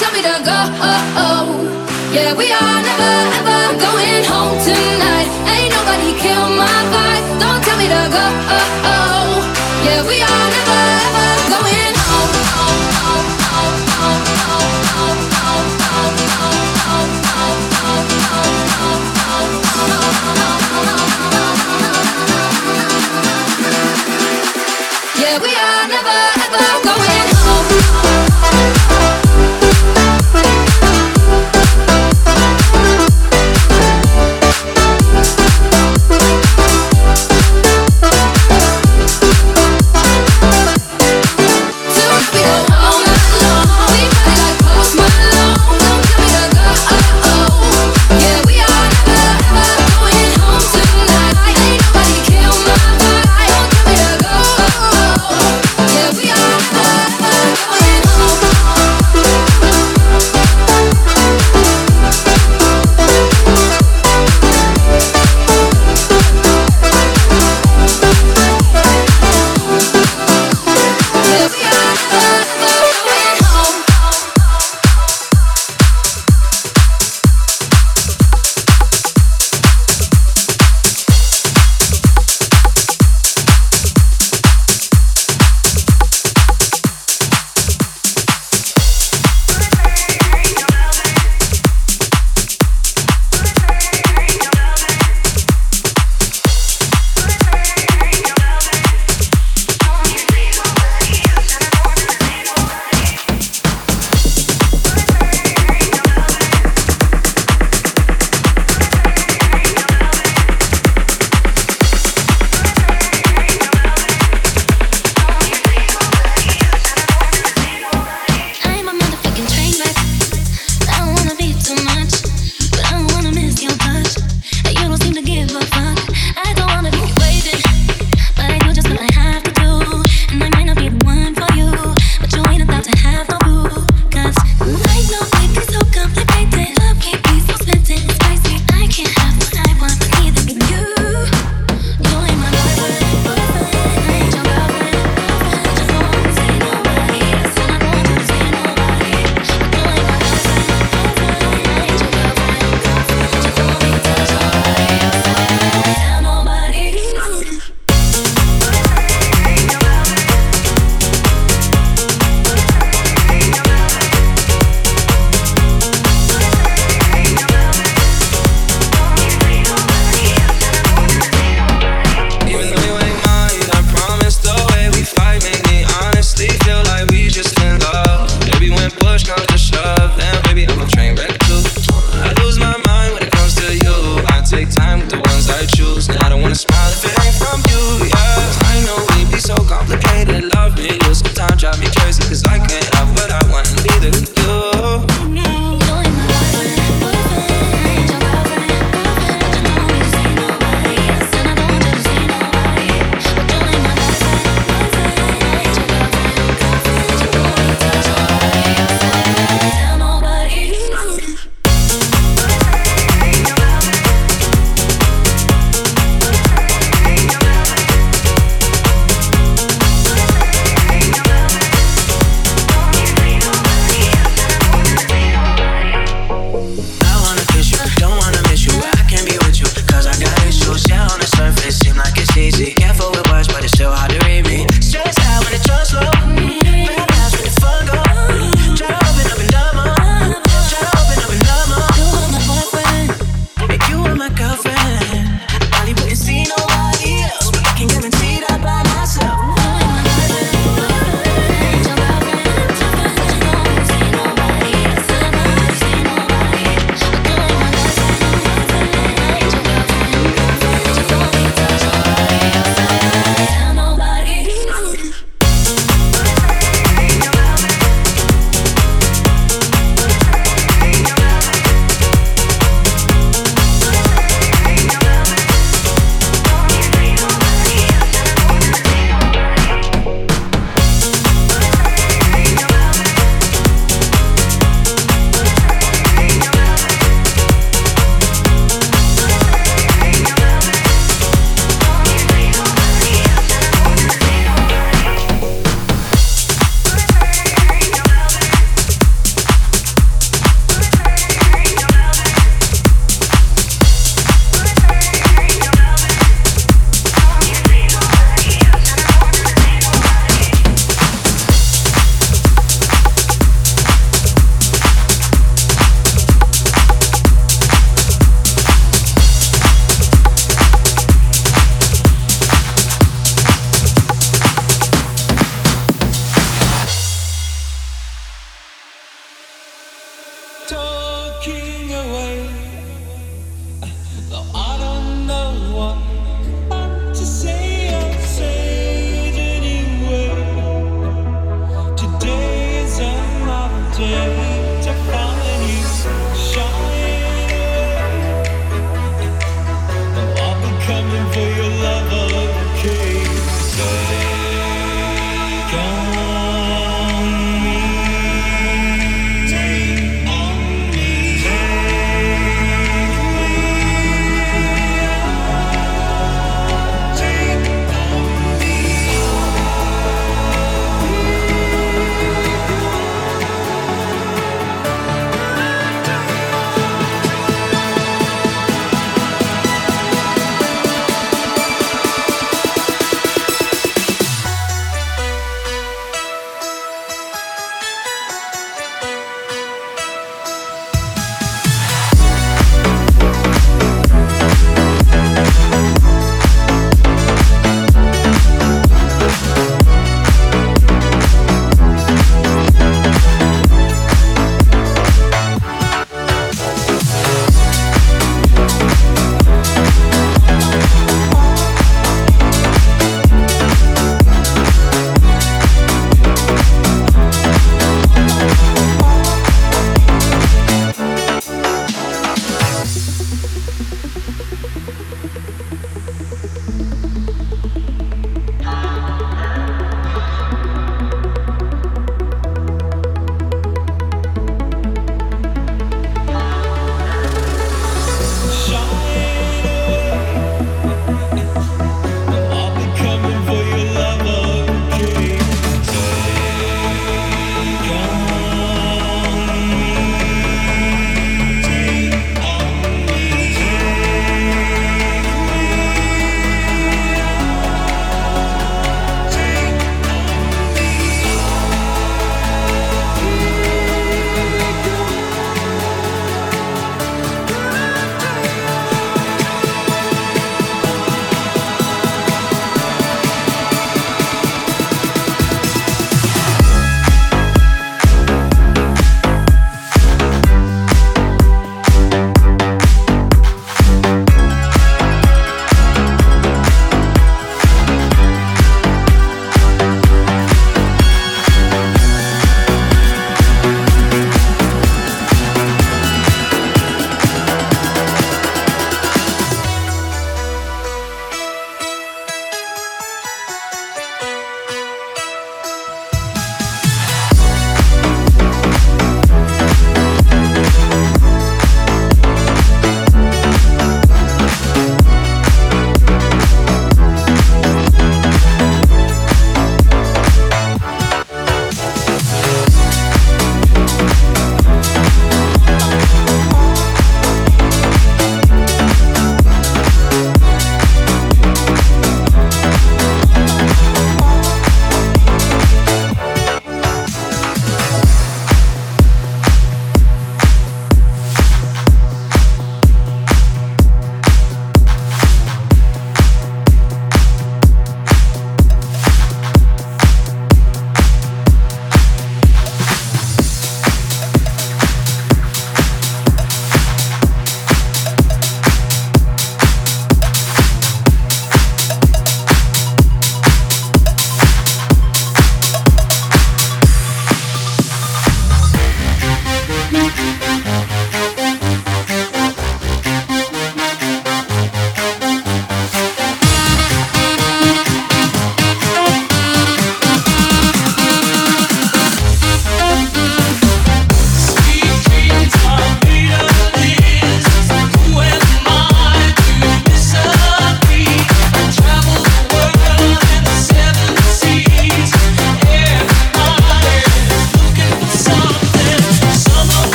tell me to go. Yeah, we are never ever going home tonight. Ain't nobody kill my vibe. Don't tell me to go. Yeah, we are never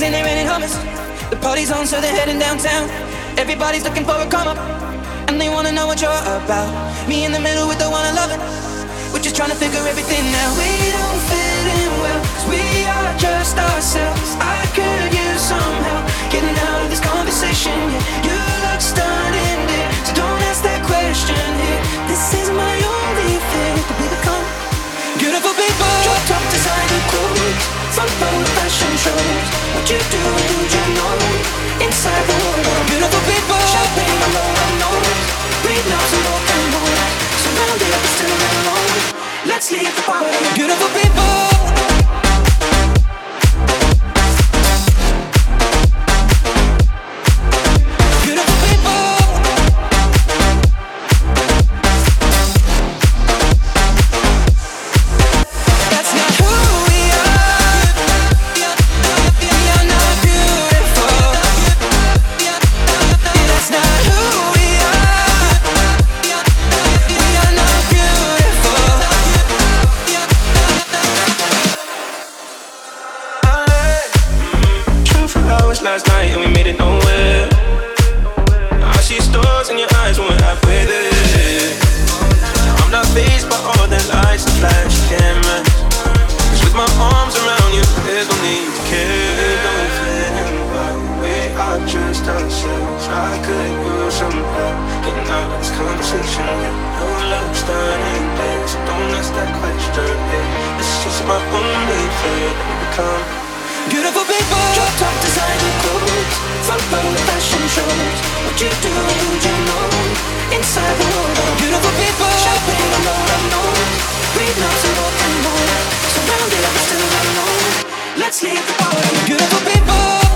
wings and they're renting Hummers. The party's on, so they're heading downtown. Everybody's looking for a come up, and they wanna know what you're about. Me in the middle with the one I love. We're just trying to figure everything out. We don't fit in well, cause we are just ourselves. I could use some help getting out of this conversation. Yeah. You look stunning, dear, so don't ask that question here. This is my only fear, become beautiful people. Drop top designer clothes follow fashion shows. What you do, you know? Inside the world beautiful people. And. Surrounded, but still alone. Let's leave the party. Beautiful people. situation, love starting things, don't ask that question. It's just my only fear become beautiful people. Drop top designer clothes, front row fashion shows. What you do, you know? Inside the world beautiful people. Shopping alone, I know. Read lots of open more. Surrounded, I'm still alone. Let's leave the party. Beautiful people.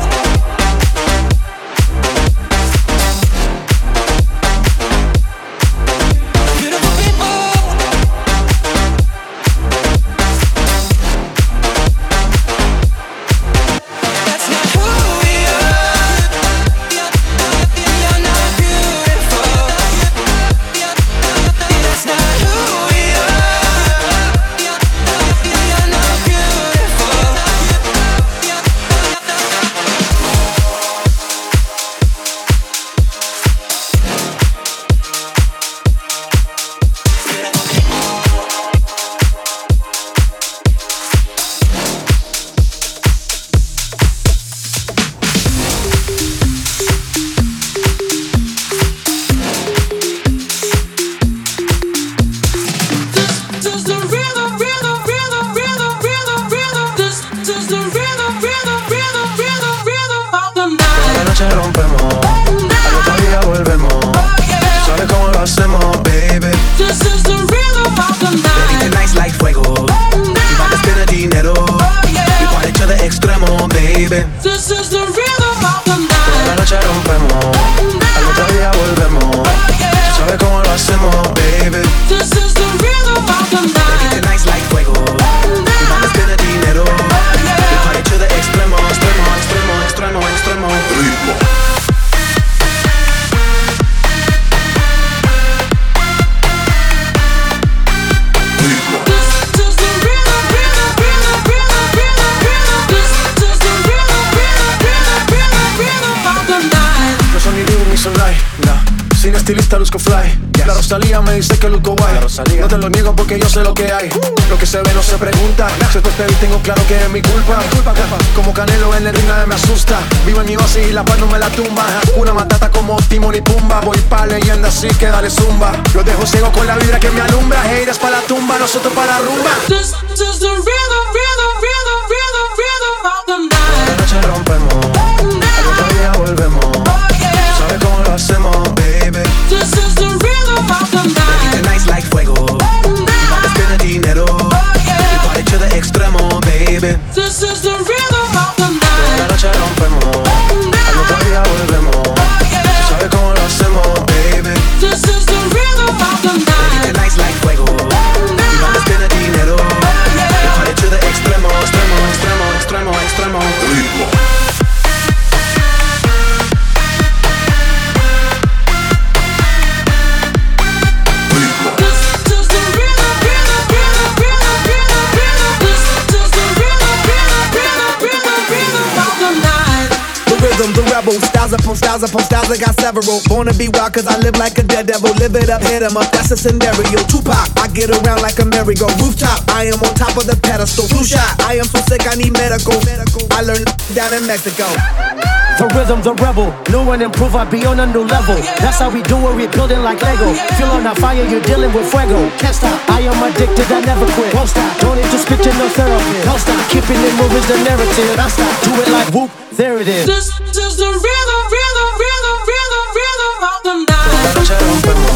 Dice que luzco guay. No te lo niego porque yo sé lo que hay. Lo que se ve no se pregunta. Si esto es tengo claro que es mi culpa. Como Canelo en el ring me asusta. Vivo en mi oasis y la paz no me la tumba. Una matata como Timon y Pumba. Voy pa' leyenda así que dale zumba. Los dejo ciego con la vibra que me alumbra. Haters pa' la tumba, nosotros para la rumba. This, is the rhythm, rhythm, rhythm, rhythm, rhythm of the night. Styles upon styles, I got several. Born to be wild, cause I live like a dead devil. Live it up, hit em up, that's a scenario. Tupac, I get around like a merry-go. Rooftop, I am on top of the pedestal. Flu shot, I am so sick, I need medical. I learned down in Mexico. The rhythm, the rebel. New and improve, I be on a new level. That's how we do it, we building like Lego. Feel on a fire, you're dealing with fuego. Can't stop, I am addicted, I never quit. Won't stop, don't need to spit to no therapy. Don't stop, keeping it moving the narrative. I stop, do it like whoop, there it is. This is the rhythm, of the night.